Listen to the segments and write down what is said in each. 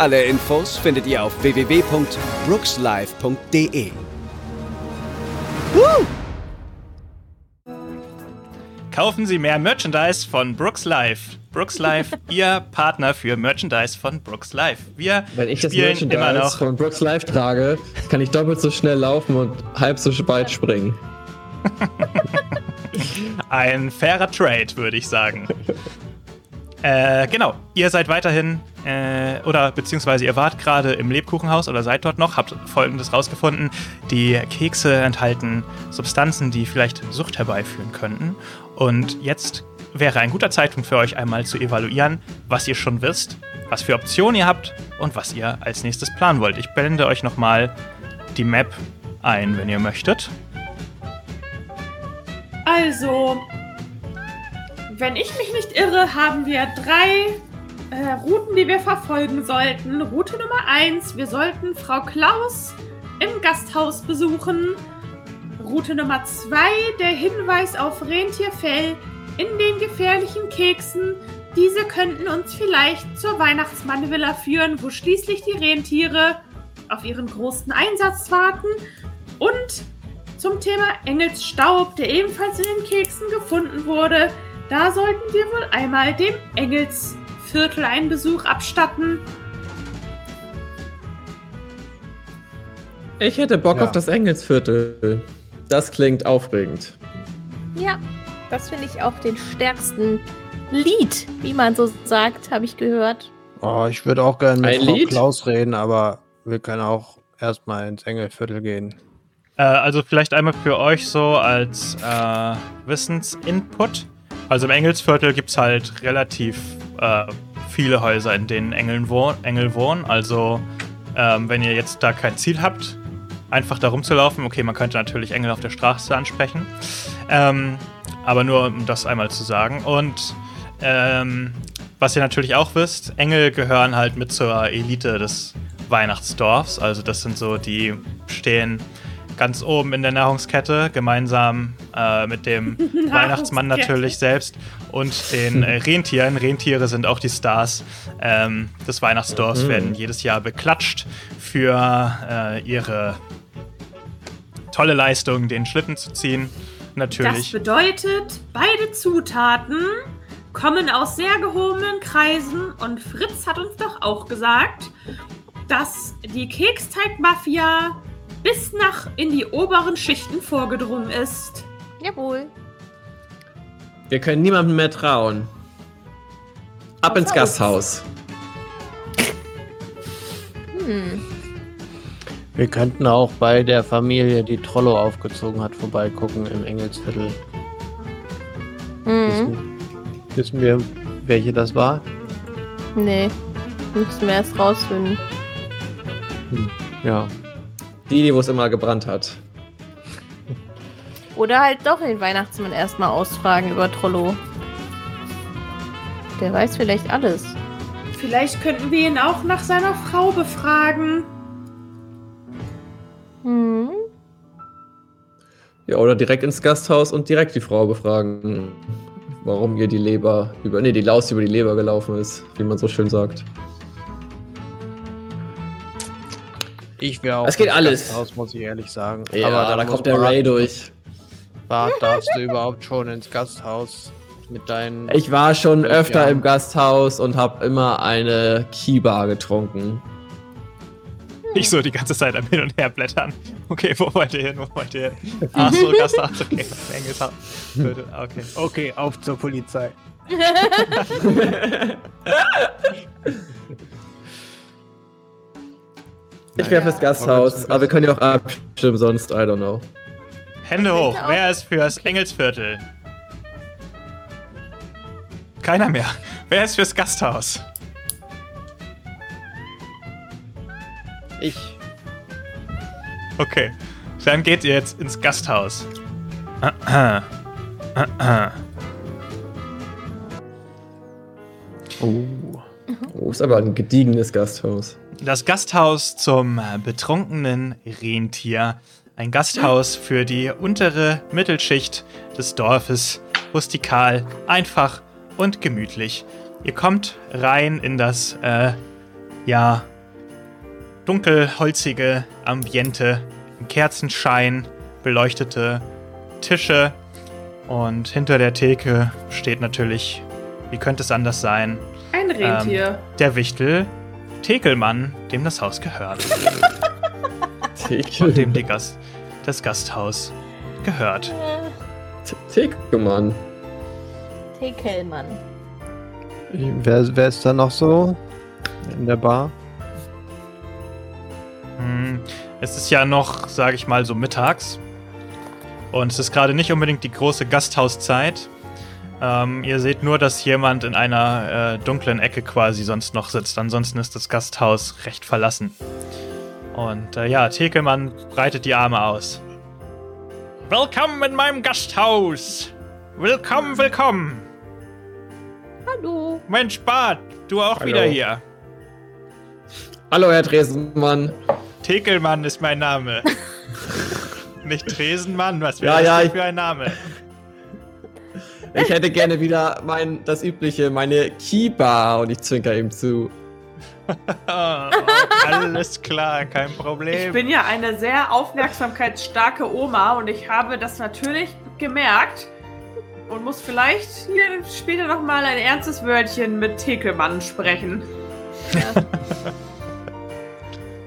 Alle Infos findet ihr auf www.brookslive.de. Kaufen Sie mehr Merchandise von Brooks Live. Brooks Live, Ihr Partner für Merchandise von Brooks Live. Wir Wenn ich das Merchandise noch. von Brooks Live trage, kann ich doppelt so schnell laufen und halb so weit springen. Ein fairer Trade, würde ich sagen. äh, genau, ihr seid weiterhin, äh, oder beziehungsweise ihr wart gerade im Lebkuchenhaus oder seid dort noch, habt folgendes rausgefunden. Die Kekse enthalten Substanzen, die vielleicht Sucht herbeiführen könnten. Und jetzt wäre ein guter Zeitpunkt für euch einmal zu evaluieren, was ihr schon wisst, was für Optionen ihr habt und was ihr als nächstes planen wollt. Ich blende euch nochmal die Map ein, wenn ihr möchtet. Also, wenn ich mich nicht irre, haben wir drei äh, Routen, die wir verfolgen sollten. Route Nummer eins: wir sollten Frau Klaus im Gasthaus besuchen. Route Nummer zwei: der Hinweis auf Rentierfell in den gefährlichen Keksen. Diese könnten uns vielleicht zur Weihnachtsmannvilla führen, wo schließlich die Rentiere auf ihren großen Einsatz warten. Und zum Thema Engelsstaub, der ebenfalls in den Keksen gefunden wurde. Da sollten wir wohl einmal dem Engelsviertel einen Besuch abstatten. Ich hätte Bock Ja. auf das Engelsviertel. Das klingt aufregend. Ja, das finde ich auch den stärksten Lied, wie man so sagt, habe ich gehört. Oh, ich würde auch gerne mit Ein Frau Lied? Klaus reden, aber wir können auch erstmal ins Engelviertel gehen. Äh, also vielleicht einmal für euch so als äh, Wissensinput. Also im Engelsviertel gibt es halt relativ äh, viele Häuser, in denen Engeln wohn Engel wohnen. Also ähm, wenn ihr jetzt da kein Ziel habt, einfach da rumzulaufen. Okay, man könnte natürlich Engel auf der Straße ansprechen. Ähm, aber nur um das einmal zu sagen. Und ähm, was ihr natürlich auch wisst, Engel gehören halt mit zur Elite des Weihnachtsdorfs. Also das sind so, die stehen ganz oben in der Nahrungskette, gemeinsam äh, mit dem Weihnachtsmann natürlich selbst und den äh, Rentieren. Rentiere sind auch die Stars ähm, des Weihnachtsdorfs, Mhm. werden jedes Jahr beklatscht für äh, ihre tolle Leistung, den Schlitten zu ziehen. Das Natürlich. bedeutet, beide Zutaten kommen aus sehr gehobenen Kreisen und Fritz hat uns doch auch gesagt, dass die Keksteig-Mafia bis nach in die oberen Schichten vorgedrungen ist. Jawohl. Wir können niemandem mehr trauen. Ab ins Gasthaus. Hm. Wir könnten auch bei der Familie, die Trollo aufgezogen hat, vorbeigucken im Engelsviertel. Mhm. Wissen, wissen wir, welche das war? Nee. Müssen wir erst rausfinden. Ja. Die, die wo es immer gebrannt hat. Oder halt doch den Weihnachtsmann erstmal ausfragen über Trollo. Der weiß vielleicht alles. Vielleicht könnten wir ihn auch nach seiner Frau befragen. Hm. Ja, oder direkt ins Gasthaus und direkt die Frau befragen, warum ihr die Leber über. Nee, die Laus über die Leber gelaufen ist, wie man so schön sagt. Ich wäre auch Es geht ins alles. Gasthaus, muss ich ehrlich sagen. Ja, dann da kommt der Ray warten, durch. Bart, darfst du überhaupt schon ins Gasthaus mit deinen. Ich war schon öfter im Gasthaus und habe immer eine Kiba getrunken. Nicht so die ganze Zeit am Hin und Her blättern. Okay, wo wollt ihr hin? Wo wollt ihr hin? Ach so, Gasthaus. Okay, Okay. Okay, auf zur Polizei. Ich wäre fürs Gasthaus, aber wir können ja auch abstimmen, sonst, I don't know. Hände hoch. Wer ist fürs Engelsviertel? Keiner mehr. Wer ist fürs Gasthaus? Ich. Okay. Dann geht ihr jetzt ins Gasthaus. Oh. Oh, ist aber ein gediegenes Gasthaus. Das Gasthaus zum äh, betrunkenen Rentier. Ein Gasthaus für die untere Mittelschicht des Dorfes. Rustikal, einfach und gemütlich. Ihr kommt rein in das, äh, ja, dunkelholzige Ambiente. Im Kerzenschein, beleuchtete Tische. Und hinter der Theke steht natürlich, wie könnte es anders sein, Ein Rentier. der Wichtel Tekelmann, dem das Haus gehört. Theke. dem die Gast, das Gasthaus gehört. Theke, Mann. Tekelmann. Wer, wer ist da noch so in der Bar? Hm, Es ist ja noch, sage ich mal, so mittags. Und es ist gerade nicht unbedingt die große Gasthauszeit. Ähm, ihr seht nur, dass jemand in einer äh, dunklen Ecke quasi sonst noch sitzt. Ansonsten ist das Gasthaus recht verlassen. Und äh, ja, Tekelmann breitet die Arme aus. Willkommen in meinem Gasthaus! Willkommen, willkommen! Hallo. Mensch, Bart, du auch Hallo. wieder hier. Hallo, Herr Tresenmann. Tekelmann ist mein Name. Nicht Tresenmann, was wäre Ja, das ja, für ein Name? Ich hätte gerne wieder mein, das übliche, meine Kiba und ich zwinker ihm zu. Alles klar, kein Ich Problem. bin ja eine sehr aufmerksamkeitsstarke Oma und ich habe das natürlich gemerkt und muss vielleicht hier später noch mal ein ernstes Wörtchen mit Tekelmann sprechen.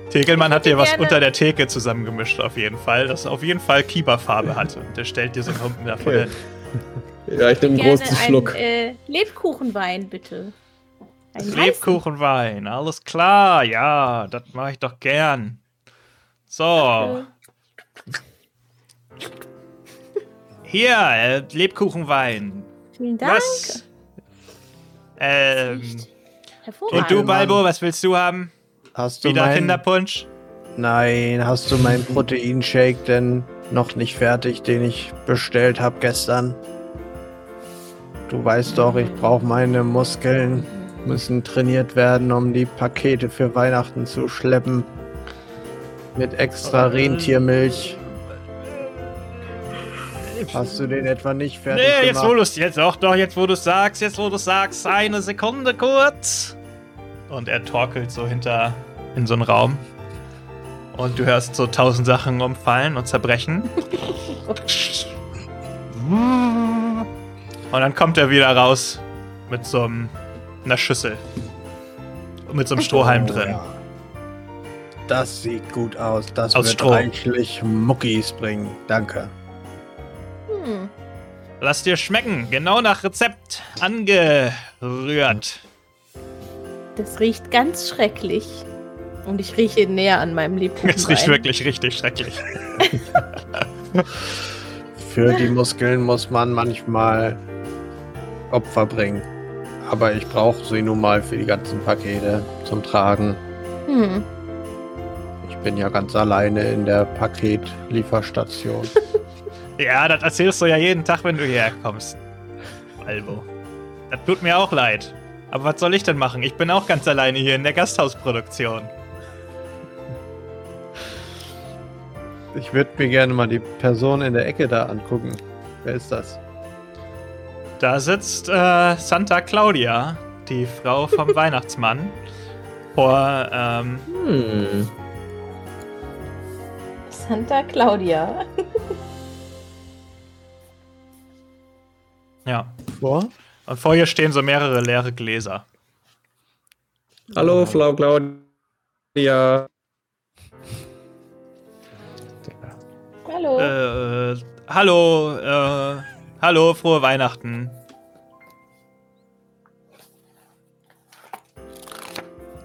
Tekelmann hat dir was gerne- unter der Theke zusammengemischt, auf jeden Fall, das auf jeden Fall Kieberfarbe hat. Und der stellt dir so einen Humpen davon. Okay. Ja, ich nehme einen großen einen Schluck. äh, Lebkuchenwein, bitte. Ein Lebkuchenwein, alles klar, ja, das mache ich doch gern. So, hier, äh, Lebkuchenwein. Vielen Dank. Was? Ähm, und du. Balbo, was willst du haben? Hast du Wieder mein, Kinderpunsch? Nein, hast du meinen Proteinshake denn noch nicht fertig, den ich bestellt habe gestern? Du weißt doch, ich brauche meine Muskeln, müssen trainiert werden, um die Pakete für Weihnachten zu schleppen. Mit extra Rentiermilch. Hast du den etwa nicht fertig Nee, jetzt wo gemacht? du es jetzt auch doch, jetzt wo du es sagst, jetzt wo du es sagst, eine Sekunde kurz. Und er torkelt so hinter in so einen Raum. Und du hörst so tausend Sachen umfallen und zerbrechen. Und dann kommt er wieder raus mit so einem, einer Schüssel. Und mit so einem Strohhalm Oh, drin. ja. Das sieht gut aus. Das Aus wird Stroh. reichlich Muckis bringen. Danke. Hm. Lass dir schmecken. Genau nach Rezept angerührt. Das riecht ganz schrecklich. Und ich rieche näher an meinem Lebkuchenwein. Es riecht wirklich richtig schrecklich. Für die Muskeln muss man manchmal Opfer bringen. Aber ich brauche sie nun mal für die ganzen Pakete zum Tragen. Hm. Ich bin ja ganz alleine in der Paketlieferstation. Ja, das erzählst du ja jeden Tag, wenn du hierher kommst. Albo. Das tut mir auch leid. Aber was soll ich denn machen? Ich bin auch ganz alleine hier in der Gasthausproduktion. Ich würde mir gerne mal die Person in der Ecke da angucken. Wer ist das? Da sitzt äh, Santa Claudia, die Frau vom Weihnachtsmann, vor, ähm, Hm. Santa Claudia. ja. Vor? Und vor ihr stehen so mehrere leere Gläser. Hallo, Frau Claudia. Hallo. Äh, hallo, äh, hallo, frohe Weihnachten.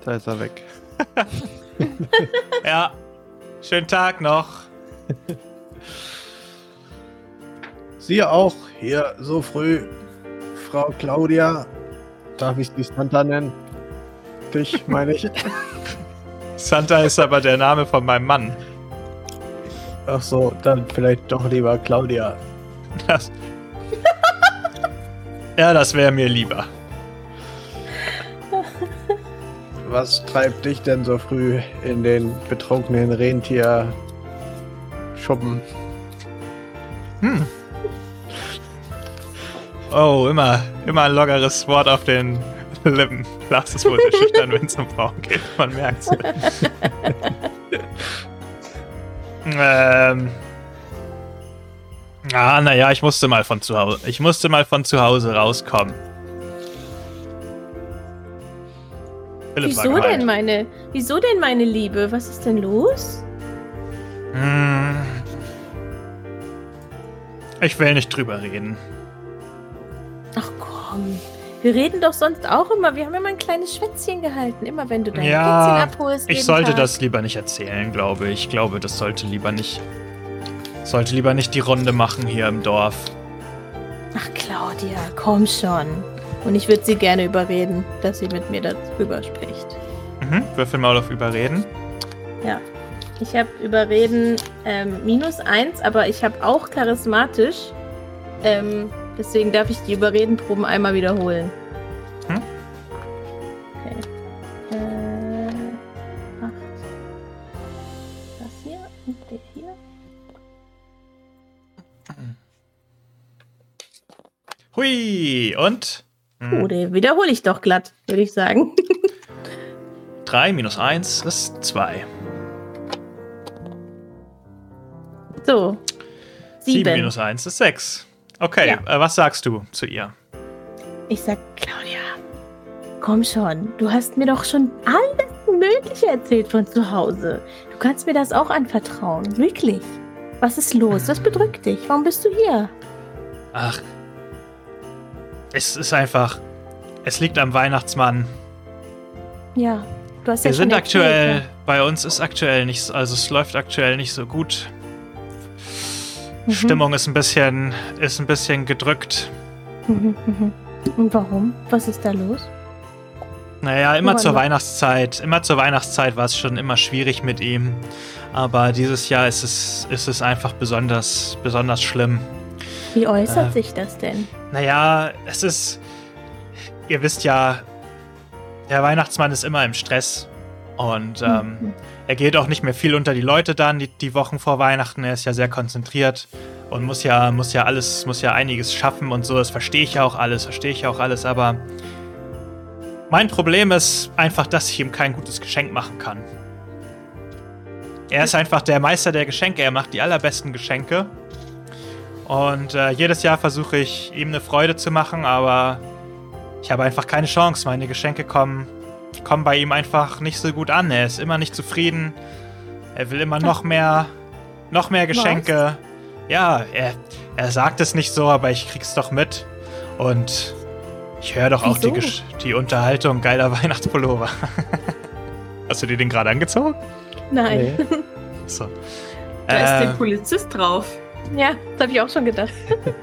Da ist er weg. Ja, schönen Tag noch. Sie auch hier so früh, Frau Claudia. Darf ich Sie Santa nennen? Dich, meine ich. Santa ist aber der Name von meinem Mann. Ach so, dann vielleicht doch lieber Claudia. Das, ja, das wäre mir lieber. Was treibt dich denn so früh in den betrunkenen Rentier Schuppen? Hm. Oh, immer, immer ein lockeres Wort auf den Lippen. Lars ist wohl sehr schüchtern, wenn es um Frauen geht. Man merkt's. ähm. Ah, naja, ich musste mal von zu Hause. Ich musste mal von zu Hause rauskommen. Philipp Wieso denn meine, wieso denn meine Liebe? Was ist denn los? Hm. Ich will nicht drüber reden. Ach komm. Wir reden doch sonst auch immer. Wir haben immer ein kleines Schwätzchen gehalten. Immer wenn du dein Ja, Kätzchen abholst. Ich sollte Tag. das lieber nicht erzählen, glaube ich. Ich glaube, das sollte lieber nicht. Sollte lieber nicht die Runde machen hier im Dorf. Ach, Claudia, komm schon. Und ich würde sie gerne überreden, dass sie mit mir darüber spricht. Mhm. Würfel mal auf Überreden. Ja. Ich habe überreden ähm, minus eins, aber ich habe auch charismatisch. Ähm, deswegen darf ich die Überredenproben einmal wiederholen. Hui, und? Oh, den wiederhole ich doch glatt, würde ich sagen. 3 minus 1 ist 2. So. 7 Sieben. minus 1 ist 6. Okay, Ja. äh, was sagst du zu ihr? Ich sag, Claudia, komm schon. Du hast mir doch schon alles Mögliche erzählt von zu Hause. Du kannst mir das auch anvertrauen. Wirklich. Was ist los? Was bedrückt dich? Warum bist du hier? Ach. Es ist einfach. Es liegt am Weihnachtsmann. Ja, du hast Wir ja schon sind erzählt, aktuell. Bei uns ist aktuell nicht. Also es läuft aktuell nicht so gut. Mhm. Stimmung ist ein bisschen. ist ein bisschen gedrückt. Mhm, mhm. Und warum? Was ist da los? Naja, immer Woran zur noch? Weihnachtszeit. Immer zur Weihnachtszeit war es schon immer schwierig mit ihm. Aber dieses Jahr ist es, ist es einfach besonders, besonders schlimm. Wie äußert Äh. sich das denn? Naja, es ist. Ihr wisst ja, der Weihnachtsmann ist immer im Stress. Und ähm, Mhm. er geht auch nicht mehr viel unter die Leute dann, die, die Wochen vor Weihnachten. Er ist ja sehr konzentriert und muss ja, muss ja alles, muss ja einiges schaffen und so. Das verstehe ich ja auch alles, verstehe ich ja auch alles, aber mein Problem ist einfach, dass ich ihm kein gutes Geschenk machen kann. Er ist einfach der Meister der Geschenke, er macht die allerbesten Geschenke. Und äh, jedes Jahr versuche ich, ihm eine Freude zu machen, aber ich habe einfach keine Chance. Meine Geschenke kommen, kommen bei ihm einfach nicht so gut an. Er ist immer nicht zufrieden. Er will immer noch mehr, noch mehr Geschenke. Ja, er, er sagt es nicht so, aber ich krieg's doch mit. Und ich höre doch auch die, die Unterhaltung geiler Weihnachtspullover. Hast du dir den gerade angezogen? Nein. So. Da ist Äh, der Polizist drauf. Ja, das habe ich auch schon gedacht.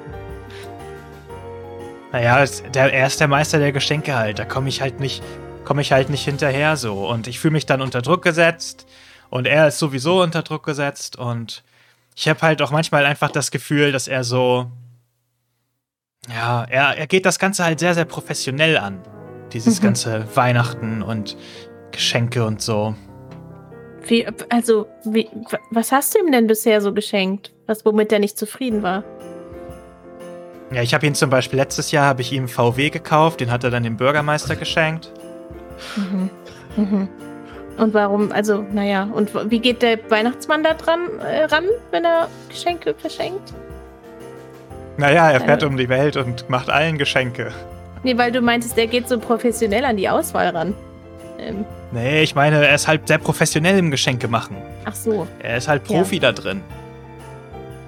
Naja, der, er ist der Meister der Geschenke halt. Da komme ich halt nicht, komme ich halt nicht hinterher so. Und ich fühle mich dann unter Druck gesetzt. Und er ist sowieso unter Druck gesetzt. Und ich habe halt auch manchmal einfach das Gefühl, dass er so. Ja, er, er geht das Ganze halt sehr, sehr professionell an. Dieses Mhm. ganze Weihnachten und Geschenke und so. Wie, also, wie, wa- was hast du ihm denn bisher so geschenkt? Was, womit er nicht zufrieden war? Ja, ich habe ihn zum Beispiel letztes Jahr habe ich ihm VW gekauft, den hat er dann dem Bürgermeister geschenkt. Mhm. Mhm. Und warum, also, naja, und wie geht der Weihnachtsmann da dran äh, ran, wenn er Geschenke verschenkt? Naja, er fährt Äh. um die Welt und macht allen Geschenke. Nee, weil du meintest, der geht so professionell an die Auswahl ran. Ähm, Nee, ich meine, er ist halt sehr professionell im Geschenke machen. ach so. Er ist halt Ja. Profi da drin.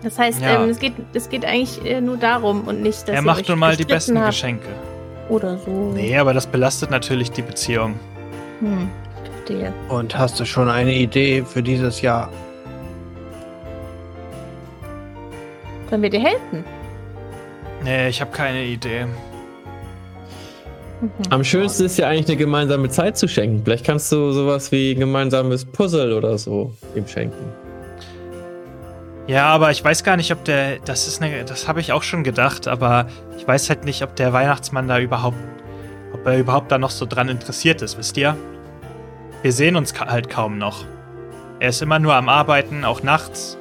Das heißt, Ja. ähm, es, geht, es geht eigentlich äh, nur darum und nicht, dass er macht euch nun mal die besten habt Geschenke. Oder so. Nee, aber das belastet natürlich die Beziehung. Hm, verstehe. Und hast du schon eine Idee für dieses Jahr? Können wir dir helfen? Nee, ich habe keine Idee. Mhm. Am schönsten ist ja eigentlich eine gemeinsame Zeit zu schenken. Vielleicht kannst du sowas wie ein gemeinsames Puzzle oder so ihm schenken. Ja, aber ich weiß gar nicht, ob der. Das ist eine. Das habe ich auch schon gedacht, aber ich weiß halt nicht, ob der Weihnachtsmann da überhaupt. Ob er überhaupt da noch so dran interessiert ist, wisst ihr? Wir sehen uns ka halt kaum noch. Er ist immer nur am Arbeiten, auch nachts.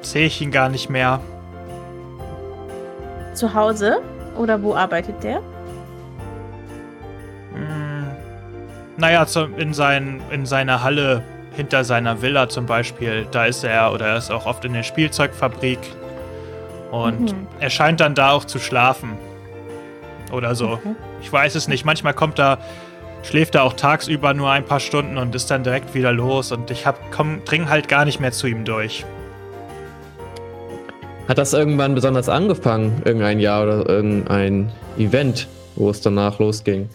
Sehe ich ihn gar nicht mehr. Zu Hause? Oder wo arbeitet der? Hm, naja, in, sein, in seiner Halle hinter seiner Villa zum Beispiel, da ist er oder er ist auch oft in der Spielzeugfabrik. Und Mhm. er scheint dann da auch zu schlafen. Oder so. Mhm. Ich weiß es nicht. Manchmal kommt er, schläft er auch tagsüber nur ein paar Stunden und ist dann direkt wieder los. Und ich hab, komm, dring halt gar nicht mehr zu ihm durch. Hat das irgendwann besonders angefangen? Irgendein Jahr oder irgendein Event, wo es danach losging?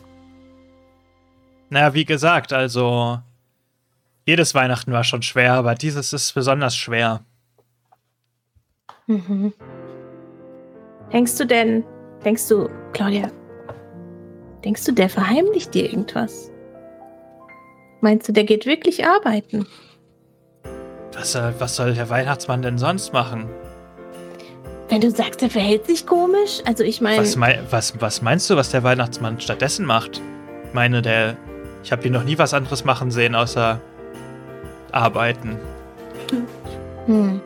Naja, wie gesagt, also jedes Weihnachten war schon schwer, aber dieses ist besonders schwer. Mhm. Denkst du denn, denkst du, Claudia, denkst du, der verheimlicht dir irgendwas? Meinst du, der geht wirklich arbeiten? Was soll, was soll der Weihnachtsmann denn sonst machen? Wenn du sagst, er verhält sich komisch, also ich meine, Was, mei was, was meinst du, was der Weihnachtsmann stattdessen macht? Ich meine, der. Ich habe ihn noch nie was anderes machen sehen, außer arbeiten. hm.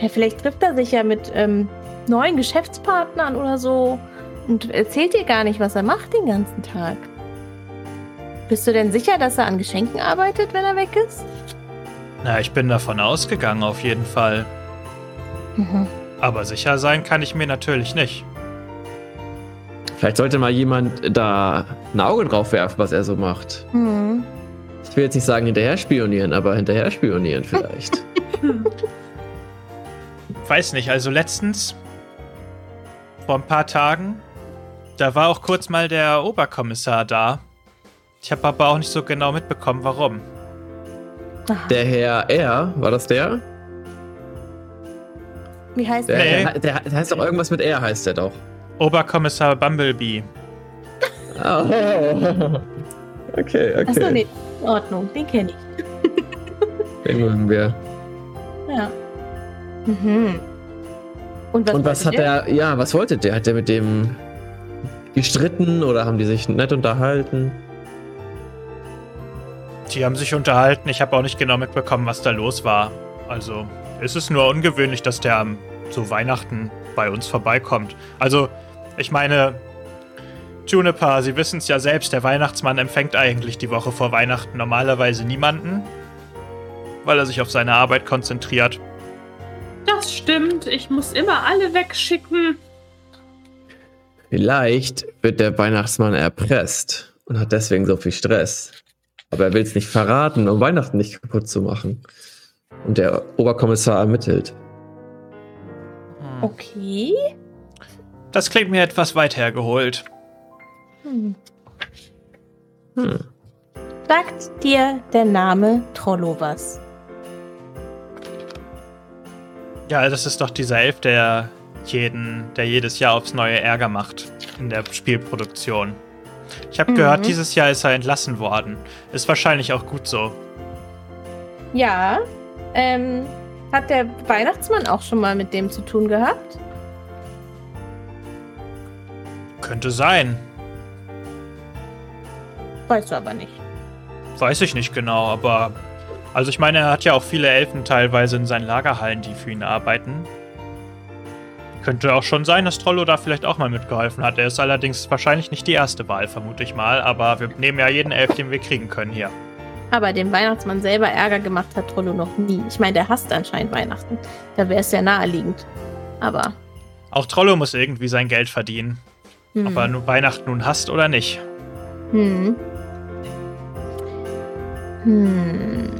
ja, vielleicht trifft er sich ja mit ähm, neuen Geschäftspartnern oder so und erzählt dir gar nicht, was er macht den ganzen Tag. Bist du denn sicher, dass er an Geschenken arbeitet, wenn er weg ist? Na, ich bin davon ausgegangen, auf jeden Fall. Mhm. Aber sicher sein kann ich mir natürlich nicht. Vielleicht sollte mal jemand da ein Auge drauf werfen, was er so macht. Hm. Ich will jetzt nicht sagen hinterher spionieren, aber hinterher spionieren vielleicht. Weiß nicht, also letztens, vor ein paar Tagen, da war auch kurz mal der Oberkommissar da. Ich habe aber auch nicht so genau mitbekommen, warum. Der Herr R, war das der? Wie heißt Der, er? Nee. der, der heißt doch irgendwas mit R, heißt der doch. Oberkommissar Bumblebee. Oh. Okay, okay. Achso, nee, in Ordnung, den kenne ich. Den mögen wir. Ja. Mhm. Und was, Und was hat er, ja, was wollte der? Hat der mit dem gestritten oder haben die sich nett unterhalten? Die haben sich unterhalten. Ich habe auch nicht genau mitbekommen, was da los war. Also, es ist nur ungewöhnlich, dass der am zu Weihnachten bei uns vorbeikommt. Also, ich meine, Juniper, Sie wissen es ja selbst, der Weihnachtsmann empfängt eigentlich die Woche vor Weihnachten normalerweise niemanden, weil er sich auf seine Arbeit konzentriert. Das stimmt. Ich muss immer alle wegschicken. Vielleicht wird der Weihnachtsmann erpresst und hat deswegen so viel Stress. Aber er will es nicht verraten, um Weihnachten nicht kaputt zu machen. Und der Oberkommissar ermittelt. Okay. Das klingt mir etwas weit hergeholt. Hm. Hm. Sagt dir der Name Trollo was? Ja, das ist doch dieser Elf, der jeden, der jedes Jahr aufs neue Ärger macht in der Spielproduktion. Ich habe Mhm. gehört, dieses Jahr ist er entlassen worden. Ist wahrscheinlich auch gut so. Ja. Ähm, hat der Weihnachtsmann auch schon mal mit dem zu tun gehabt? Könnte sein. Weißt du aber nicht. Weiß ich nicht genau, aber. Also ich meine, er hat ja auch viele Elfen teilweise in seinen Lagerhallen, die für ihn arbeiten. Könnte auch schon sein, dass Trollo da vielleicht auch mal mitgeholfen hat. Er ist allerdings wahrscheinlich nicht die erste Wahl, vermute ich mal. Aber wir nehmen ja jeden Elf, den wir kriegen können hier. Aber dem Weihnachtsmann selber Ärger gemacht hat Trollo noch nie. Ich meine, der hasst anscheinend Weihnachten. Da wäre es ja naheliegend. Aber. Auch Trollo muss irgendwie sein Geld verdienen. Hm. Ob er nun Weihnachten nun hasst oder nicht. Hm. Hm.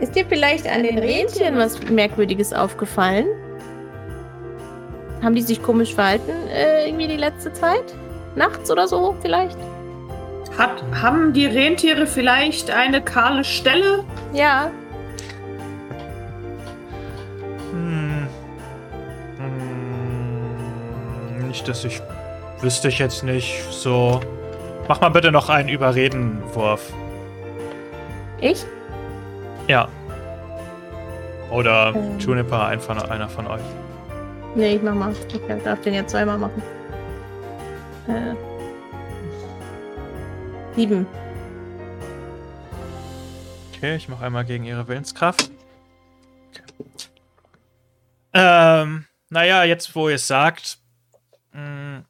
Ist dir vielleicht an den Rentieren was Merkwürdiges aufgefallen? Haben die sich komisch verhalten, äh, irgendwie die letzte Zeit? Nachts oder so vielleicht? Hat, haben die Rentiere vielleicht eine kahle Stelle? Ja. Hm. Hm. möchtest. Ich wüsste ich jetzt nicht so. Mach mal bitte noch einen Überredenwurf. Ich? Ja. Oder Ähm. Juniper, ein von, einer von euch. Nee, ich mach mal. Ich darf den jetzt zweimal machen. Äh. Sieben. Okay, ich mache einmal gegen ihre Willenskraft. Okay. Ähm, naja, jetzt wo ihr es sagt. Mh,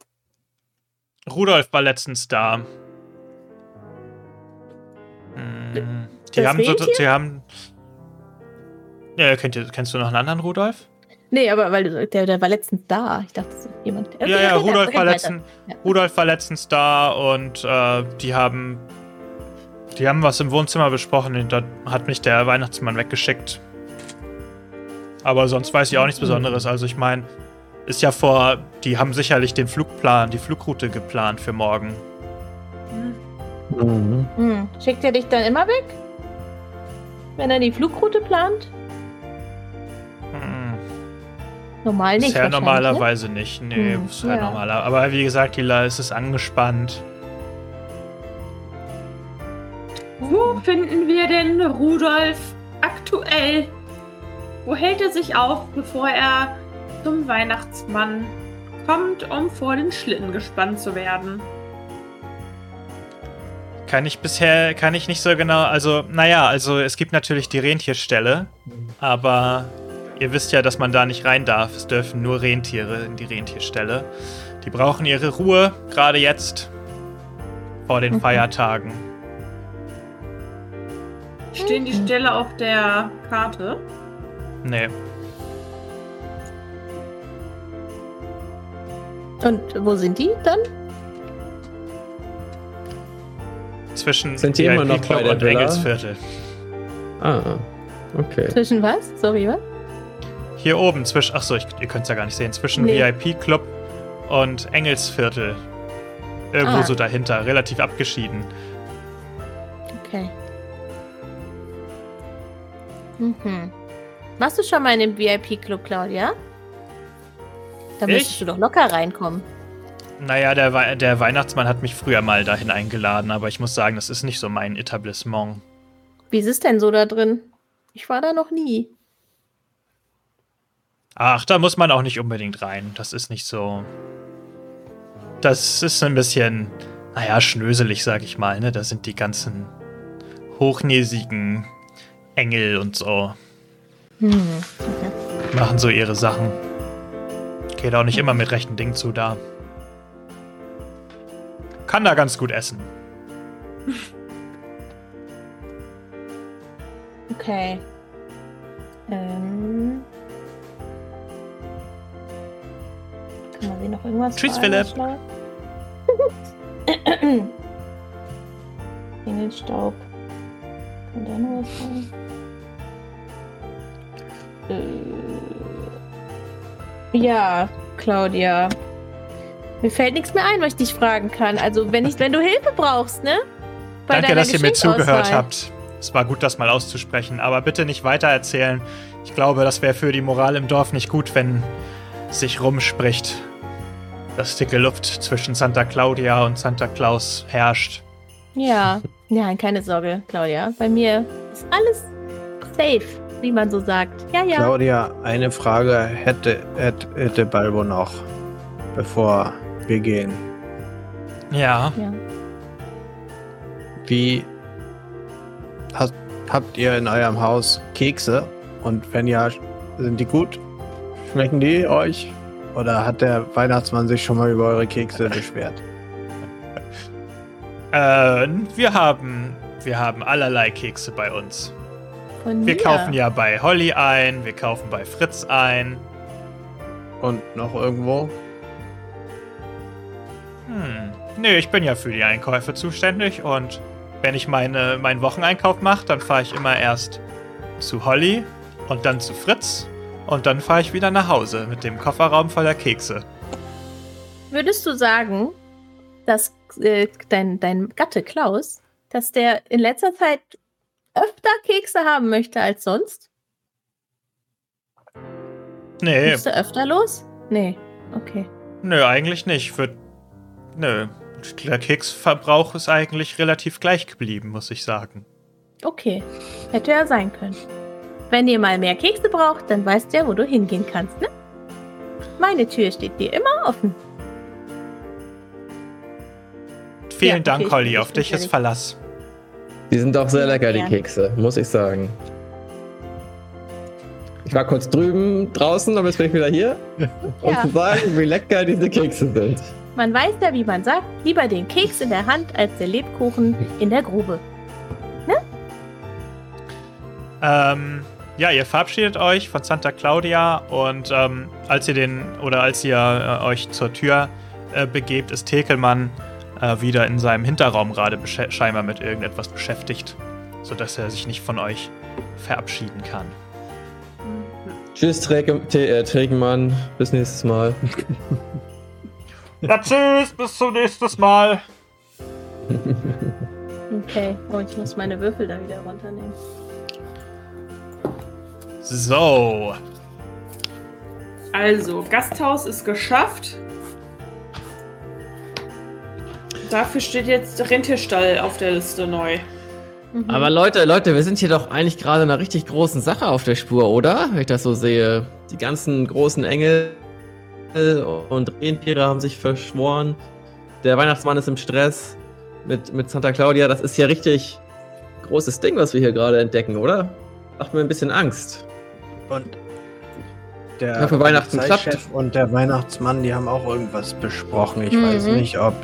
Rudolf war letztens da. Mh, die Das haben so, die haben. Ja, kennt kennst du noch einen anderen Rudolf? Nee, aber weil der, der war letztens da. Ich dachte, das ist jemand. Ja, ja, red- Rudolf war, letzten, Ja. Rudolf war letztens da und äh, die haben die haben was im Wohnzimmer besprochen und da hat mich der Weihnachtsmann weggeschickt. Aber sonst weiß ich auch nichts Besonderes. Also ich meine, ist ja vor, die haben sicherlich den Flugplan, die Flugroute geplant für morgen. Mhm. Hm. Schickt er dich dann immer weg? Wenn er die Flugroute plant? Hm, Normal nicht. bisher Ne? normalerweise nicht. Nee, Hm, bisher ja. normaler. Aber wie gesagt, die La- es ist angespannt. Wo finden wir denn Rudolf aktuell? Wo hält er sich auf, bevor er zum Weihnachtsmann kommt, um vor den Schlitten gespannt zu werden? Kann ich bisher, kann ich nicht so genau, also, naja, also es gibt natürlich die Rentierstelle, aber ihr wisst ja, dass man da nicht rein darf. Es dürfen nur Rentiere in die Rentierstelle. Die brauchen ihre Ruhe, gerade jetzt, vor den Mhm. Feiertagen. Stehen die Stelle auf der Karte? Nee, Und wo sind die dann? zwischen Sind die immer noch VIP-Club bei der und Villa? Engelsviertel. Ah, okay. Zwischen was? Sorry, was? Hier oben, zwischen, achso, ich, ihr könnt es ja gar nicht sehen, zwischen Nee. VIP-Club und Engelsviertel. Irgendwo Ah. so dahinter, relativ abgeschieden. Okay. Mhm. Warst du schon mal in dem VIP-Club, Claudia? Da Ich? müsstest du doch locker reinkommen. Naja, der, Wei- der Weihnachtsmann hat mich früher mal dahin eingeladen, aber ich muss sagen, das ist nicht so mein Etablissement. Wie ist es denn so da drin? Ich war da noch nie. Ach, da muss man auch nicht unbedingt rein. Das ist nicht so. Das ist ein bisschen, naja, schnöselig, sag ich mal. Ne? Da sind die ganzen hochnäsigen Engel und so. Hm. Okay. Machen so ihre Sachen. Geht auch nicht immer mit rechten Dingen zu da. Kann da ganz gut essen. Okay. Ähm. Kann man sie noch irgendwas Tschüss, Philipp. Engelstaub. Kann der noch was sagen? Äh, ja, Claudia. Mir fällt nichts mehr ein, was ich dich fragen kann. Also, wenn, ich, wenn du Hilfe brauchst, ne? Bei Danke, dass ihr mir zugehört habt. Es war gut, das mal auszusprechen, aber bitte nicht weiter erzählen. Ich glaube, das wäre für die Moral im Dorf nicht gut, wenn sich rumspricht, dass dicke Luft zwischen Santa Claudia und Santa Claus herrscht. Ja, ja, keine Sorge, Claudia. Bei mir ist alles safe, wie man so sagt. Ja, ja. Claudia, eine Frage hätte, hätte, hätte Balbo noch, bevor wir gehen. Ja, ja. Wie hast, habt ihr in eurem Haus Kekse? Und wenn ja, sind die gut? Schmecken die euch? Oder hat der Weihnachtsmann sich schon mal über eure Kekse beschwert? äh, wir haben, wir haben allerlei Kekse bei uns. Von Wir mir. kaufen ja bei Holly ein, wir kaufen bei Fritz ein. Und noch irgendwo? Hm. Nee, ich bin ja für die Einkäufe zuständig und wenn ich meine, meinen Wocheneinkauf mache, dann fahre ich immer erst zu Holly und dann zu Fritz und dann fahre ich wieder nach Hause mit dem Kofferraum voller Kekse. Würdest du sagen, dass äh, dein, dein Gatte Klaus, dass der in letzter Zeit öfter Kekse haben möchte als sonst? Nee, Bist du öfter los? Nee. Okay. Nö, eigentlich nicht. Für, nö. Der Keksverbrauch ist eigentlich relativ gleich geblieben, muss ich sagen. Okay, hätte ja sein können. Wenn ihr mal mehr Kekse braucht, dann weißt du ja, wo du hingehen kannst, ne? Meine Tür steht dir immer offen. Vielen Ja, Dank, Holly. Auf dich ist. Verlass. Die sind auch sehr lecker, die. Kekse, muss ich sagen. Ich war kurz drüben draußen, aber jetzt bin ich wieder hier, um Ja. zu sagen, wie lecker diese Kekse sind. Man weiß ja, wie man sagt, lieber den Keks in der Hand als der Lebkuchen in der Grube. Ähm, ja, ihr verabschiedet euch von Santa Claudia und ähm, als ihr den oder als ihr äh, euch zur Tür äh, begebt, ist Tekelmann äh, wieder in seinem Hinterraum gerade scheinbar mit irgendetwas beschäftigt, sodass er sich nicht von euch verabschieden kann. Tschüss, äh, Trägenmann. Bis nächstes Mal. Ja, tschüss, bis zum nächsten Mal. Okay, oh, ich muss meine Würfel da wieder runternehmen. So, Also, Gasthaus ist geschafft. Dafür steht jetzt Rentierstall auf der Liste neu. Mhm. Aber Leute, Leute, wir sind hier doch eigentlich gerade einer richtig großen Sache auf der Spur, oder? Wenn ich das so sehe. Die ganzen großen Engel und Rentiere haben sich verschworen. Der Weihnachtsmann ist im Stress mit, mit Santa Claudia. Das ist ja richtig großes Ding, was wir hier gerade entdecken, oder? Macht mir ein bisschen Angst. Und der Ja, für Weihnachten Polizeichef und der Weihnachtsmann, die haben auch irgendwas besprochen. Ich Mhm. weiß nicht, ob,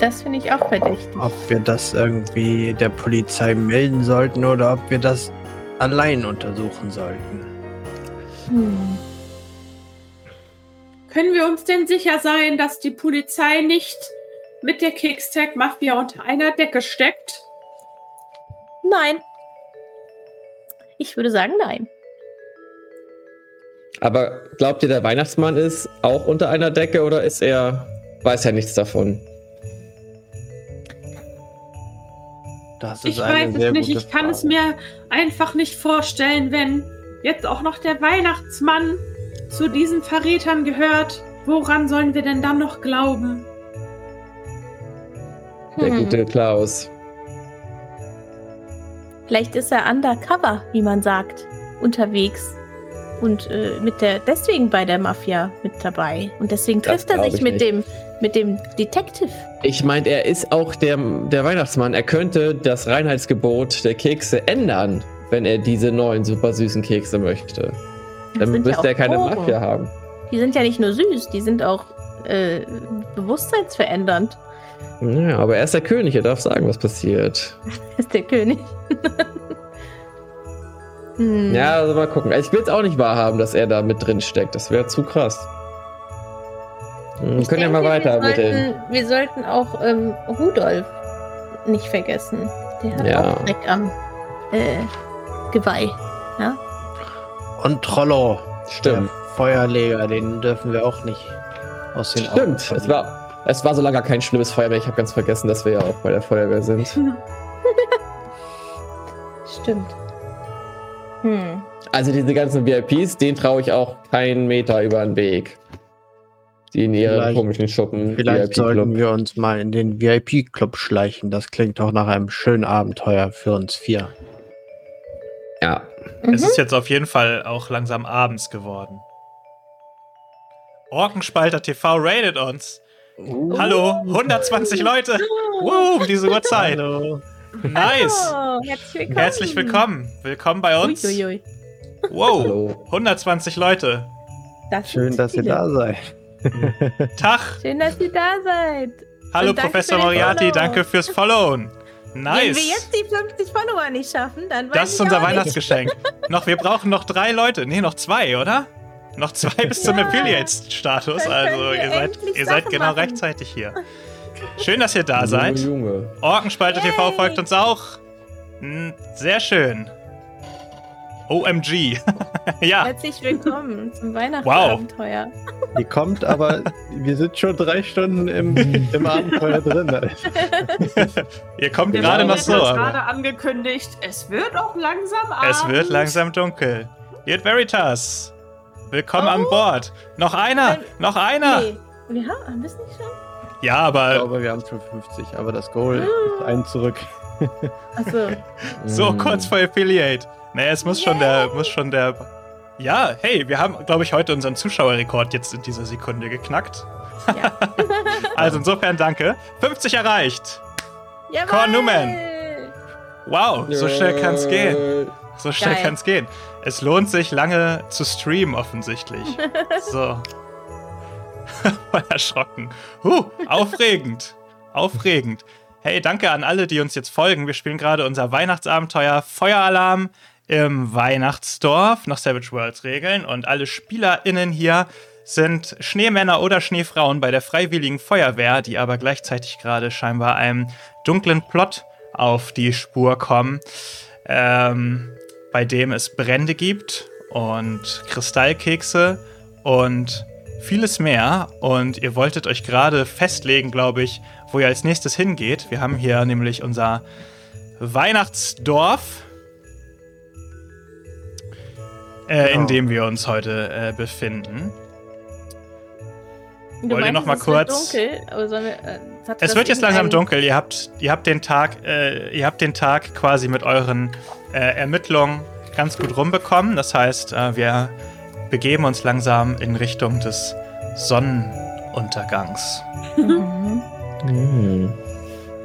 das finde ich auch verdächtig. ob wir das irgendwie der Polizei melden sollten oder ob wir das allein untersuchen sollten. Hm. Können wir uns denn sicher sein, dass die Polizei nicht mit der Kekstag-Mafia unter einer Decke steckt? Nein. Ich würde sagen, nein. Aber glaubt ihr, der Weihnachtsmann ist auch unter einer Decke oder ist er, weiß ja nichts davon? Das ist Ich eine weiß sehr es nicht. Ich kann Frage. es mir einfach nicht vorstellen, wenn jetzt auch noch der Weihnachtsmann zu diesen Verrätern gehört. Woran sollen wir denn dann noch glauben? Der Hm. gute Klaus. Vielleicht ist er undercover, wie man sagt, unterwegs. Und äh, mit der, deswegen bei der Mafia mit dabei. Und deswegen Das trifft er glaub sich ich mit nicht. dem, mit dem Detective. Ich meine, er ist auch der, der Weihnachtsmann. Er könnte das Reinheitsgebot der Kekse ändern, wenn er diese neuen super süßen Kekse möchte. Dann sind ja müsste er keine Drogen. Mafia haben. Die sind ja nicht nur süß, die sind auch äh, bewusstseinsverändernd. Ja, aber er ist der König, er darf sagen, was passiert. ist der König. hm. Ja, also mal gucken. Ich will es auch nicht wahrhaben, dass er da mit drin steckt. Das wäre zu krass. Wir Ich können ja mal weiter wir sollten, wir sollten auch ähm, Rudolf nicht vergessen. Der hat Ja. auch Dreck am äh, Geweih. Und Trollo, der Stimmt. Feuerleger, den dürfen wir auch nicht aus den Augen Stimmt. Es war, es war so lange kein schlimmes Feuer mehr. Ich habe ganz vergessen, dass wir ja auch bei der Feuerwehr sind. Stimmt. Hm. Also diese ganzen VIPs, denen traue ich auch keinen Meter über den Weg. Die in ihren Vielleicht- komischen Schuppen. Vielleicht sollten wir uns mal in den VIP-Club schleichen. Das klingt doch nach einem schönen Abenteuer für uns vier. Ja. Es Mhm. ist jetzt auf jeden Fall auch langsam abends geworden. Orkenspalter TV rated uns. Hallo, 120 Leute. Wow, diese Uhrzeit. Hallo. Nice. Oh, herzlich willkommen. Herzlich willkommen. Willkommen bei uns. Uiuiui. Wow, Hallo. 120 Leute. Das Schön, dass ihr da seid. Tag. Schön, dass ihr da seid. Hallo, danke Professor Moriarty. Danke fürs Followen. Wenn wir Nice. jetzt die 50 Follower nicht schaffen, dann weiß Das ist ich unser. Weihnachtsgeschenk. noch, wir brauchen noch drei Leute. Nee, noch zwei, oder? Noch zwei bis zum Ja. Affiliate-Status. Dann Also, ihr seid, ihr seid genau machen. rechtzeitig hier. Schön, dass ihr da seid. Junge, Junge. Orkenspalter TV folgt uns auch. Hm, Sehr schön. OMG. ja, Herzlich willkommen zum Weihnachtsabenteuer. Die kommt, aber wir sind schon drei Stunden im, im Abenteuer drin. ihr kommt Der gerade noch so. Aber gerade angekündigt, es wird auch langsam Abend. es wird langsam dunkel. Yet Veritas. Willkommen Oh. an Bord. Noch einer, Wenn- noch einer. Nee, Wir haben, haben wir es nicht schon? Ja, Ich aber glaube, wir haben schon 50, aber das Goal ist ein zurück. Achso. so kurz vor Affiliate. Naja, es muss schon der, muss schon der. Ja, hey, wir haben, glaube ich, heute unseren Zuschauerrekord jetzt in dieser Sekunde geknackt. Ja. Also insofern danke. 50 erreicht. Jawohl! Cornumen. Wow, so schnell kann's gehen. So schnell Geil. kann's gehen. Es lohnt sich lange zu streamen, offensichtlich. So. Voll erschrocken. Huh, aufregend. Aufregend. Hey, danke an alle, die uns jetzt folgen. Wir spielen gerade unser Weihnachtsabenteuer Feueralarm im Weihnachtsdorf nach Savage Worlds Regeln. Und alle SpielerInnen hier sind Schneemänner oder Schneefrauen bei der Freiwilligen Feuerwehr, die aber gleichzeitig gerade scheinbar einem dunklen Plot auf die Spur kommen, ähm, bei dem es Brände gibt und Kristallkekse und vieles mehr. Und ihr wolltet euch gerade festlegen, glaube ich, wo ihr als nächstes hingeht. Wir haben hier nämlich unser Weihnachtsdorf, äh, in Genau. dem wir uns heute äh, befinden. Du Wollt ihr noch mal es wird kurz- dunkel, wir, äh, Es wird jetzt langsam dunkel. Ihr habt, ihr habt den Tag, äh, ihr habt den Tag quasi mit euren äh, Ermittlungen ganz gut rumbekommen. Das heißt, äh, wir begeben uns langsam in Richtung des Sonnenuntergangs. Mhm. Hm.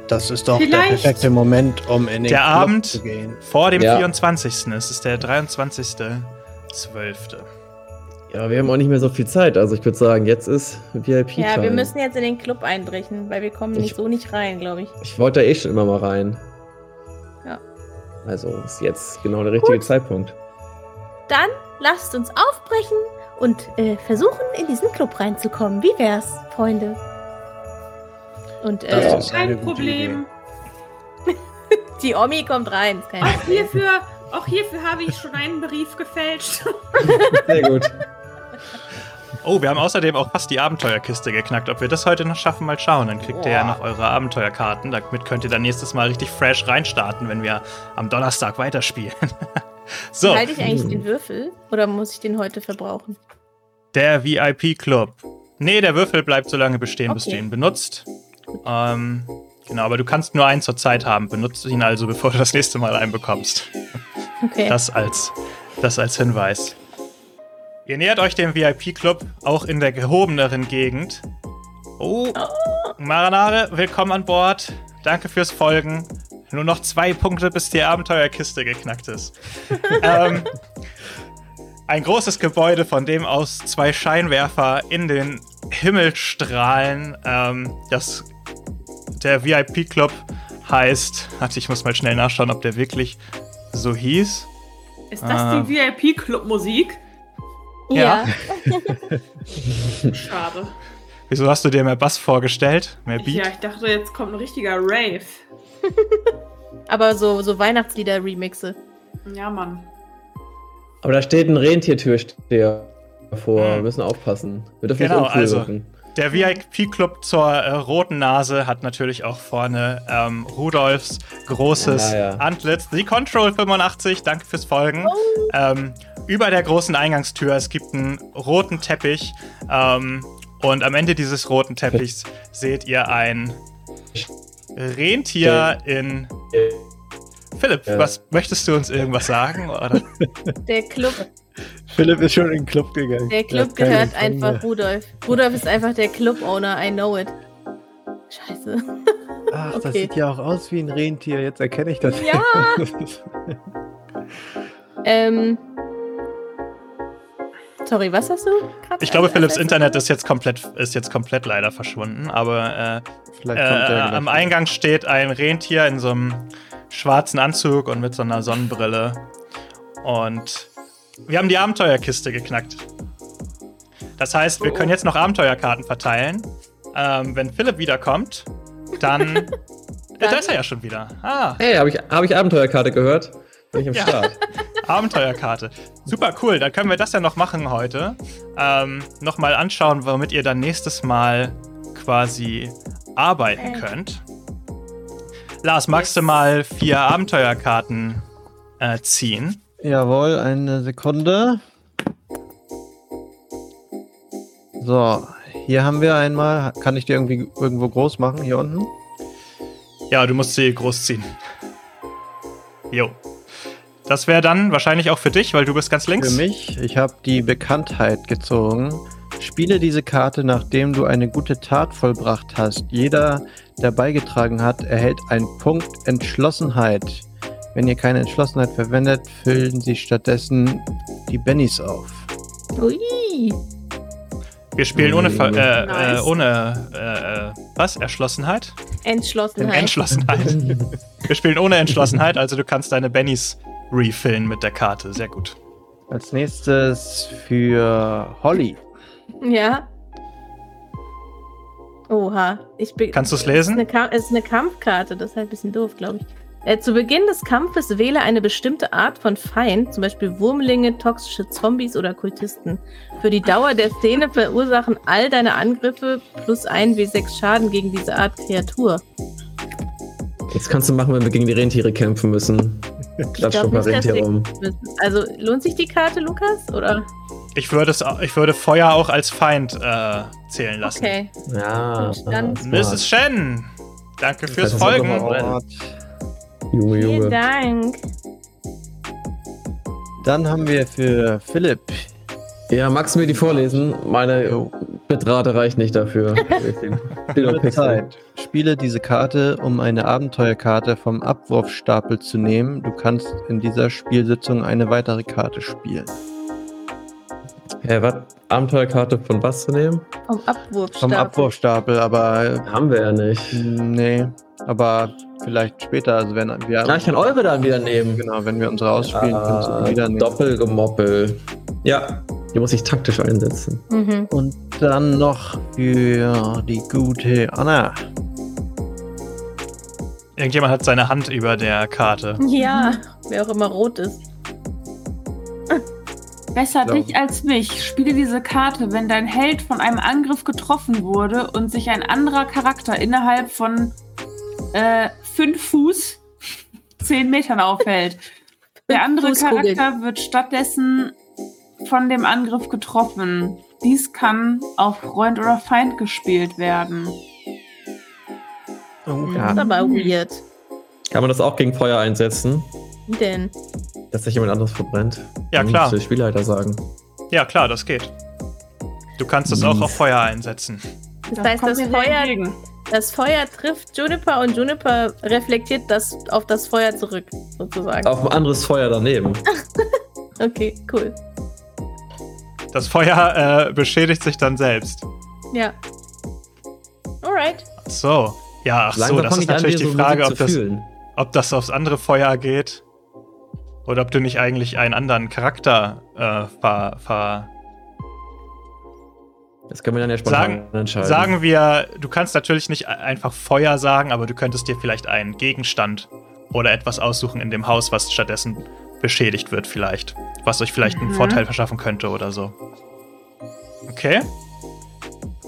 Das ist doch Vielleicht- der perfekte Moment, um in den Der Club Abend- zu gehen. Vor dem Ja. 24. Es ist der 23.12. Ja, wir haben auch nicht mehr so viel Zeit. Also ich würde sagen, jetzt ist VIP. Ja, wir müssen jetzt in den Club einbrechen, weil wir kommen Ich- nicht so nicht rein, glaube ich. Ich wollte da eh schon immer mal rein. Ja. Also ist jetzt genau der richtige Gut. Zeitpunkt. Dann lasst uns aufbrechen und äh, versuchen, in diesen Club reinzukommen. Wie wär's, Freunde? Und Das äh, Kein Problem. die Omi kommt rein. ist kein Problem. hierfür, auch hierfür habe ich schon einen Brief gefälscht. Sehr gut. Oh, wir haben außerdem auch fast die Abenteuerkiste geknackt. Ob wir das heute noch schaffen, mal schauen. Dann kriegt ihr ja noch eure Abenteuerkarten. Damit könnt ihr dann nächstes Mal richtig fresh reinstarten, wenn wir am Donnerstag weiterspielen. so, Halte ich eigentlich den Würfel oder muss ich den heute verbrauchen? der VIP-Club. Nee, der Würfel bleibt so lange bestehen, bis du Okay. ihn benutzt. Ähm, genau, aber du kannst nur einen zur Zeit haben. Benutzt ihn also, bevor du das nächste Mal einen bekommst. Okay. Das als, das als Hinweis. Ihr nähert euch dem VIP-Club, auch in der gehobeneren Gegend. Oh, Maranare, willkommen an Bord. Danke fürs Folgen. Nur noch zwei Punkte, bis die Abenteuerkiste geknackt ist. ähm, ein großes Gebäude, von dem aus zwei Scheinwerfer in den Himmel strahlen. Ähm, das, der VIP-Club heißt. Warte, ich muss mal schnell nachschauen, ob der wirklich so hieß. Ist das Ah. die VIP-Club-Musik? ja. Schade. Wieso hast du dir mehr Bass vorgestellt? Mehr Beat? Ja, ich dachte, jetzt kommt ein richtiger Rave. Aber so, so Weihnachtslieder-Remixe. Ja, Mann. Aber da steht ein Rentiertürsteher davor. Hm. Wir müssen aufpassen. Wir dürfen Genau, nicht uncool also- wirken. Der VIP-Club zur äh, roten Nase hat natürlich auch vorne ähm, Rudolfs großes Ja, ja. Antlitz. The Control 85, danke fürs Folgen. Ähm, über der großen Eingangstür, es gibt einen roten Teppich. Ähm, und am Ende dieses roten Teppichs seht ihr ein Rentier in. Philipp, Ja. was möchtest du uns irgendwas sagen? Oder? Der Club, Philipp ist schon in den Club gegangen. der Er Club gehört einfach Rudolf. Rudolf ist einfach der Club-Owner, I know it. Scheiße. Ach, das Okay. sieht ja auch aus wie ein Rentier. Jetzt erkenne ich das. Ja. Ähm. Sorry, was hast du grad Ich glaube, Philipps Internet ist jetzt komplett, ist jetzt komplett leider verschwunden, aber äh, Äh, am. Eingang steht ein Rentier in so einem schwarzen Anzug und mit so einer Sonnenbrille. Und wir haben die Abenteuerkiste geknackt. Das heißt, wir können jetzt noch Abenteuerkarten verteilen. Ähm, wenn Philipp wiederkommt, dann. Äh, da ist er ja schon wieder. Ah, Hey, habe ich, hab ich Abenteuerkarte gehört? Bin ich am Ja. Start. Abenteuerkarte. Super cool, dann können wir das ja noch machen heute. Ähm, Nochmal anschauen, womit ihr dann nächstes Mal quasi arbeiten Äh. könnt. Lars, magst du mal vier Abenteuerkarten äh, ziehen? Jawohl, eine Sekunde. So, hier haben wir einmal. Kann ich die irgendwie irgendwo groß machen? Hier unten? Ja, du musst sie großziehen. Jo. Das wäre dann wahrscheinlich auch für dich, weil du bist ganz links. Für mich, ich habe die Bekanntheit gezogen. Spiele diese Karte, nachdem du eine gute Tat vollbracht hast. Jeder, der beigetragen hat, erhält einen Punkt Entschlossenheit. Wenn ihr keine Entschlossenheit verwendet, füllen sie stattdessen die Bennys auf. Ui. Wir spielen ohne, Ver- äh, äh, Nice. ohne äh, äh, was? Erschlossenheit? Entschlossenheit. Entschlossenheit. Wir spielen ohne Entschlossenheit, also du kannst deine Bennys refillen mit der Karte. Sehr gut. Als nächstes für Holly. Ja. Oha. Ich bin, Kannst du's Es lesen? ist eine, Ka- es ist eine Kampfkarte, das ist halt ein bisschen doof, glaube ich. Äh, zu Beginn des Kampfes wähle eine bestimmte Art von Feind, zum Beispiel Wurmlinge, toxische Zombies oder Kultisten. Für die Dauer der Szene verursachen all deine Angriffe plus 1 W6 Schaden gegen diese Art Kreatur. Jetzt kannst du machen, wenn wir gegen die Rentiere kämpfen müssen. Klatsch schon mal Rentiere wir- um. Also lohnt sich die Karte, Lukas? Oder? Ich würde, es, ich würde Feuer auch als Feind äh, zählen lassen. Okay. Ja. Gut, dann- Mrs. Shen, danke fürs Das heißt, das ist Folgen. Und Junge, Vielen Junge. Dank. dann haben wir für Philipp. Ja, magst du mir die vorlesen? Meine Bitrate reicht nicht dafür. Zeit. Spiele diese Karte, um eine Abenteuerkarte vom Abwurfstapel zu nehmen. Du kannst in dieser Spielsitzung eine weitere Karte spielen. Hä, was? Abenteuerkarte von was zu nehmen? Vom Abwurf. Vom Abwurfstapel, aber Haben wir ja nicht. äh, nee. Aber vielleicht später, also wenn wir Ja, ich kann eure dann wieder nehmen. genau, wenn wir unsere ausspielen, kannst du Ah, wieder nehmen. Doppelgemoppel. Ja, die muss ich taktisch einsetzen. Mhm. Und dann noch für die gute Anna. Irgendjemand hat seine Hand über der Karte. Ja, wer auch immer rot ist. Besser Glaub- dich als mich. Spiele diese Karte, wenn dein Held von einem Angriff getroffen wurde und sich ein anderer Charakter innerhalb von äh, fünf Fuß, zehn Metern aufhält. Der andere. Charakter wird stattdessen von dem Angriff getroffen. Dies kann auf Freund oder Feind gespielt werden. Oh, Das ist aber weird. Kann man das auch gegen Feuer einsetzen, Wie denn? Dass sich jemand anderes verbrennt? Ja, Dann klar. muss der Spielleiter sagen. Ja, klar, das geht. Du kannst es auch auf Feuer einsetzen. Das, heißt, das mir sehr Feuer, das Feuer trifft Juniper und Juniper reflektiert das auf das Feuer zurück, sozusagen. Auf ein anderes Feuer daneben. Okay, cool. Das Feuer äh, beschädigt sich dann selbst. Ja. Alright. Ach So. Ja, ach so, das ist an, natürlich die so Frage, ob das, ob das aufs andere Feuer geht. Oder ob du nicht eigentlich einen anderen Charakter äh, ver, ver Das können wir dann ja spontan Sagen, entscheiden. sagen wir, du kannst natürlich nicht einfach Feuer sagen, aber du könntest dir vielleicht einen Gegenstand oder etwas aussuchen in dem Haus, was stattdessen beschädigt wird, vielleicht. Was euch vielleicht einen Mhm. Vorteil verschaffen könnte oder so. Okay.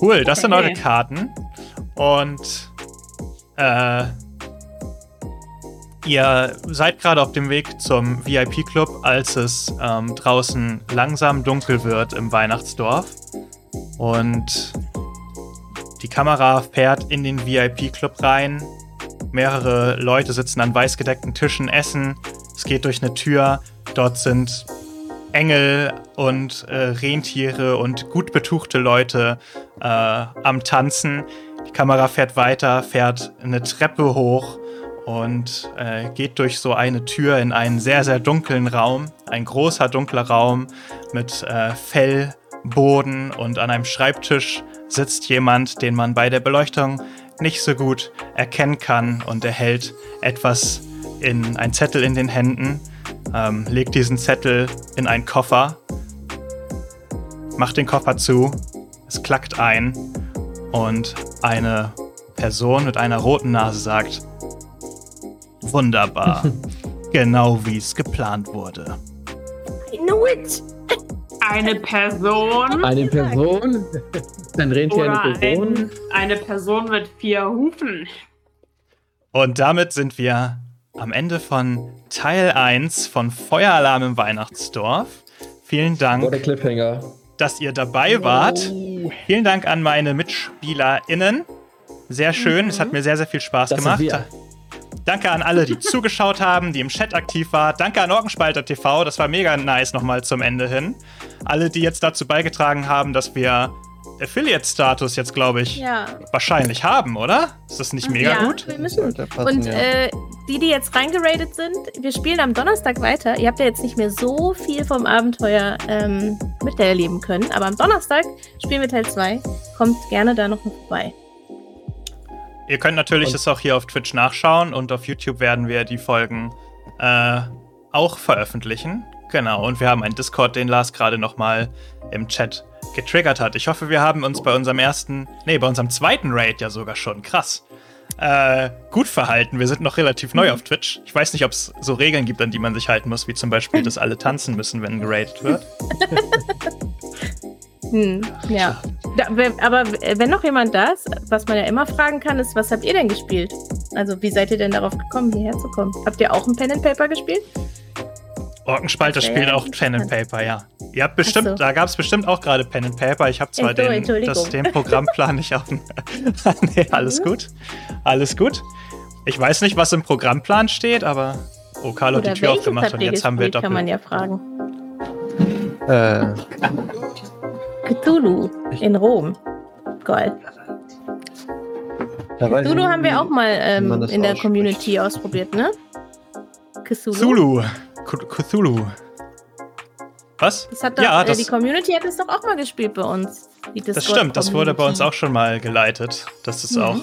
Cool, das sind Okay. eure Karten. Und äh, ihr seid gerade auf dem Weg zum VIP-Club, als es ähm, draußen langsam dunkel wird im Weihnachtsdorf. Und die Kamera fährt in den VIP-Club rein. Mehrere Leute sitzen an weiß gedeckten Tischen, essen. Es geht durch eine Tür. Dort sind Engel und äh, Rentiere und gut betuchte Leute äh, am Tanzen. Die Kamera fährt weiter, fährt eine Treppe hoch und äh, geht durch so eine Tür in einen sehr, sehr dunklen Raum. Ein großer, dunkler Raum mit äh, Fellboden und an einem Schreibtisch sitzt jemand, den man bei der Beleuchtung nicht so gut erkennen kann und er hält etwas in ein Zettel in den Händen, ähm, legt diesen Zettel in einen Koffer, macht den Koffer zu, es klackt ein und eine Person mit einer roten Nase sagt, wunderbar, genau wie es geplant wurde. I knew it. Eine Person Eine Person? Ein Rentier, oder eine Person? ein, eine Person mit vier Hufen. Und damit sind wir am Ende von Teil 1 von Feueralarm im Weihnachtsdorf. Vielen Wo der Dank. Cliffhanger. dass ihr dabei wart. Oh. Vielen Dank an meine MitspielerInnen. Sehr schön, es hat mir sehr, sehr viel Spaß Das sind gemacht. Danke an alle, die zugeschaut haben, die im Chat aktiv waren. Danke an Orgenspalter TV, das war mega nice nochmal zum Ende hin. Alle, die jetzt dazu beigetragen haben, dass wir Affiliate-Status jetzt, glaube ich, Ja. wahrscheinlich haben, oder? Ist das nicht mega ja, gut? Wir müssen. Passen, Und ja. äh, die, die jetzt reingeradet sind, wir spielen am Donnerstag weiter. Ihr habt ja jetzt nicht mehr so viel vom Abenteuer ähm, miterleben können, aber am Donnerstag spielen wir Teil 2. Kommt gerne da noch mal vorbei. Ihr könnt natürlich Und- das auch hier auf Twitch nachschauen und auf YouTube werden wir die Folgen äh, auch veröffentlichen. Genau, und wir haben einen Discord, den Lars gerade nochmal im Chat getriggert hat. Ich hoffe, wir haben uns bei unserem ersten, nee, bei unserem zweiten Raid ja sogar schon, krass, äh, gut verhalten. Wir sind noch relativ neu auf Twitch. Ich weiß nicht, ob es so Regeln gibt, an die man sich halten muss, wie zum Beispiel, dass alle tanzen müssen, wenn geradet wird. Hm, ja. Da, aber wenn noch jemand da ist, was man ja immer fragen kann, ist, was habt ihr denn gespielt? Also, wie seid ihr denn darauf gekommen, hierher zu kommen? Habt ihr auch ein Pen and Paper gespielt? Orkenspalter Ja, spielt ja, auch Pen and. Paper, ja. Ihr habt bestimmt, so. da gab es bestimmt auch gerade Pen and Paper. Ich habe zwar den, das, den Programmplan nicht auf dem. nee, alles Mhm. gut. Alles gut. Ich weiß nicht, was im Programmplan steht, aber. Oh, Carlo hat die Tür aufgemacht und jetzt haben wir gespielt, kann man doppelt. ja fragen. Äh, Cthulhu in Rom. Geil. Cthulhu haben wir auch mal ähm, in der ausspricht. Community ausprobiert, ne? Cthulhu. Cthulhu. Cth- Cthulhu. Was? Das hat doch, ja, äh, das, die Community hat es doch auch mal gespielt bei uns. Das stimmt. Das wurde bei uns auch schon mal geleitet. Das ist Mhm. auch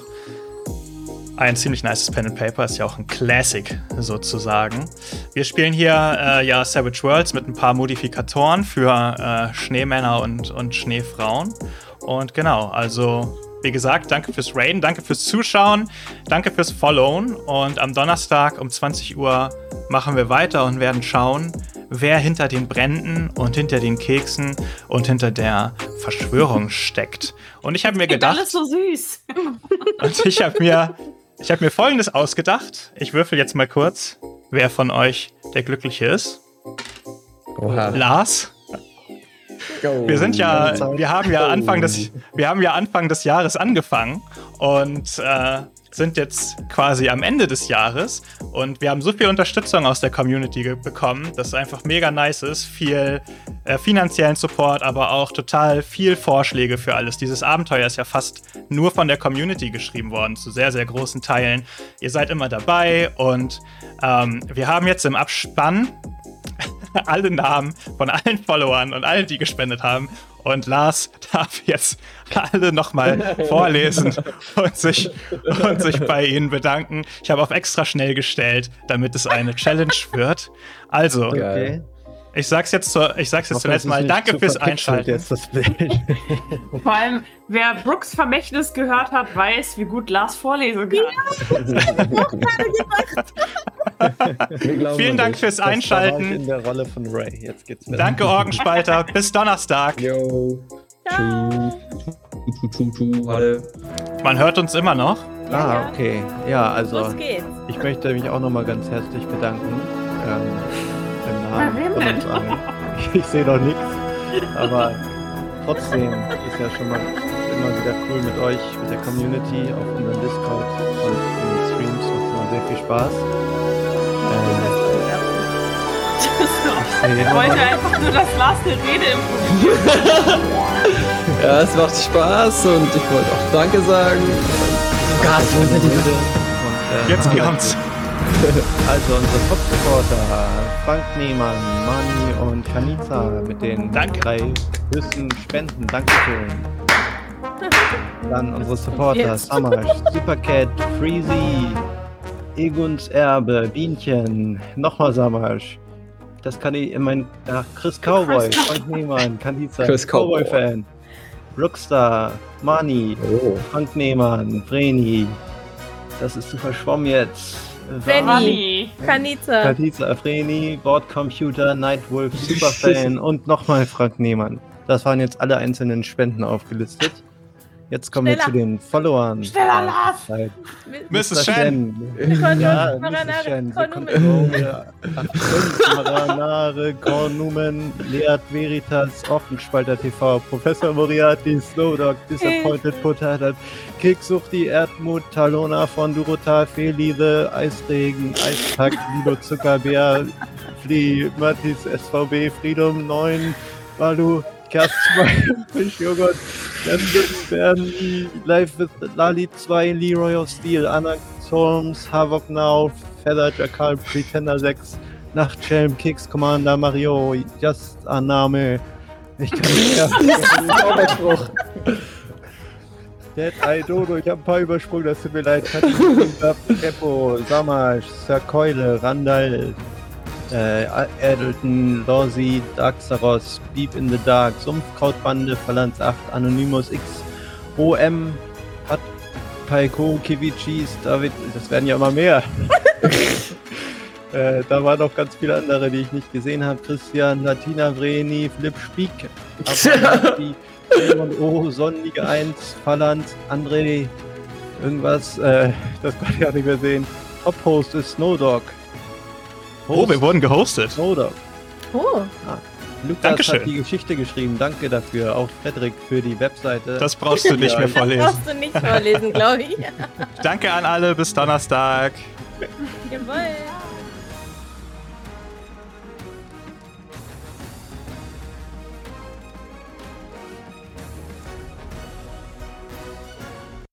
ein ziemlich nices Pen and Paper. Ist ja auch ein Classic sozusagen. Wir spielen hier äh, ja Savage Worlds mit ein paar Modifikatoren für äh, Schneemänner und, und Schneefrauen. Und genau, also wie gesagt, danke fürs Raiden, danke fürs Zuschauen, danke fürs Followen. Und am Donnerstag um 20 Uhr machen wir weiter und werden schauen, wer hinter den Bränden und hinter den Keksen und hinter der Verschwörung steckt. Und ich habe mir Klingt alles gedacht, so süß. und ich habe mir, ich habe mir Folgendes ausgedacht. Ich würfel jetzt mal kurz, wer von euch der Glückliche ist. Oha. Lars. Go. Wir sind ja, wir haben ja Anfang des, wir haben ja Anfang des Jahres angefangen und äh, sind jetzt quasi am Ende des Jahres und wir haben so viel Unterstützung aus der Community bekommen, dass es einfach mega nice ist. Viel äh, finanziellen Support, aber auch total viel Vorschläge für alles. Dieses Abenteuer ist ja fast nur von der Community geschrieben worden, zu sehr, sehr großen Teilen. Ihr seid immer dabei und ähm, wir haben jetzt im Abspann alle Namen von allen Followern und allen, die gespendet haben. Und Lars darf jetzt alle nochmal vorlesen und sich, und sich bei ihnen bedanken. Ich habe auf extra schnell gestellt, damit es eine Challenge wird. Also, Okay. Ich sag's jetzt, zur, ich sag's jetzt zuletzt mal. Danke fürs Einschalten. Jetzt das Bild. Vor allem, wer Brooks Vermächtnis gehört hat, weiß, wie gut Lars vorlesen kann. Glauben Vielen an Dank fürs ich Einschalten. in der Rolle von Ray. Jetzt geht's wieder. Danke, Orgenspalter. Bis Donnerstag. Yo. Ciao. Tschu, tschu, tschu, alle. Man hört uns immer noch. Ah, okay. Ja, also Los geht's. ich möchte mich auch nochmal ganz herzlich bedanken. Ähm, Im uns allen. Ich sehe noch nichts. Aber trotzdem ist ja schon mal immer wieder cool mit euch, mit der Community auf unserem Discord und in den Streams. Macht immer sehr viel Spaß. Ähm, Ich wollte einfach nur, dass Lars eine Rede improvisiert. Ja, es macht Spaß und ich wollte auch Danke sagen. Gott, wo sind die äh, Jetzt kommt's. Also unsere Top-Supporter Frank Nehmann, Mani und Kanita mit den Danke. drei höchsten Spenden. Dankeschön. Dann unsere Supporter. Samash, Supercat, Freezy, Eguns Erbe, Bienchen, nochmal Samash. Das kann ich, mein, ach, Chris Cowboy, Chris Frank Nehmann, Kanita, Chris Cowboy. Cowboy-Fan, Brookstar, Mani, Oh. Frank Nehmann, Vreni. Das ist zu verschwommen jetzt. Vreni. Rani. Kanita. Katiza Afreni, Bordcomputer, Nightwolf, Superfan und nochmal Frank Nehmann. Das waren jetzt alle einzelnen Spenden aufgelistet. Jetzt kommen wir Schneller. zu den Followern. Schneller, Lars! Zeit. Mrs. Shen. Ja, Mrs. Shen. Maranare, Kornumen, Leat Veritas, Offenspalter TV, Professor Moriarty, Slowdog, Disappointed Potato, Kicksuchti, Erdmut, Talona von Durotar, Felive, Eisregen, Eispack, Lido Zuckerbär, Fli, Matis, SVB, Freedom 9, Balu, Kerst 2, Fischjoghurt, Bernie, Live with Lali 2, Leroy of Steel, Anna Storms, Havok Now, Feather Jackal, Pretender 6, Nachtschelm, Kicks, Commander, Mario, Just Annahme. Ich kann nicht mehr. Dead Eye Dodo, ich habe ein paar übersprungen, das tut mir leid. Peppo, Samash, Sir Keule, Randall, äh, Adelton, Lorsi, Darksaros, Beep in the Dark, Sumpfkrautbande, Phalanx 8, Anonymous X, OM, Pat, Paiko, Kivichis, David, das werden ja immer mehr. äh, da waren noch ganz viele andere, die ich nicht gesehen habe. Christian, Latina Vreni, Flip Spiek, Simon O, Sonnenliga 1, Phalanx, André, irgendwas, äh, das konnte ich auch nicht mehr sehen. Top-Host ist Snowdog. Oh, wir wurden gehostet. Snowdog. Oh, Lukas Dankeschön. hat die Geschichte geschrieben. Danke dafür. Auch Frederik für die Webseite. Das brauchst du nicht mehr das vorlesen. brauchst du nicht vorlesen, glaube ich. Danke an alle, bis Donnerstag. Jawohl.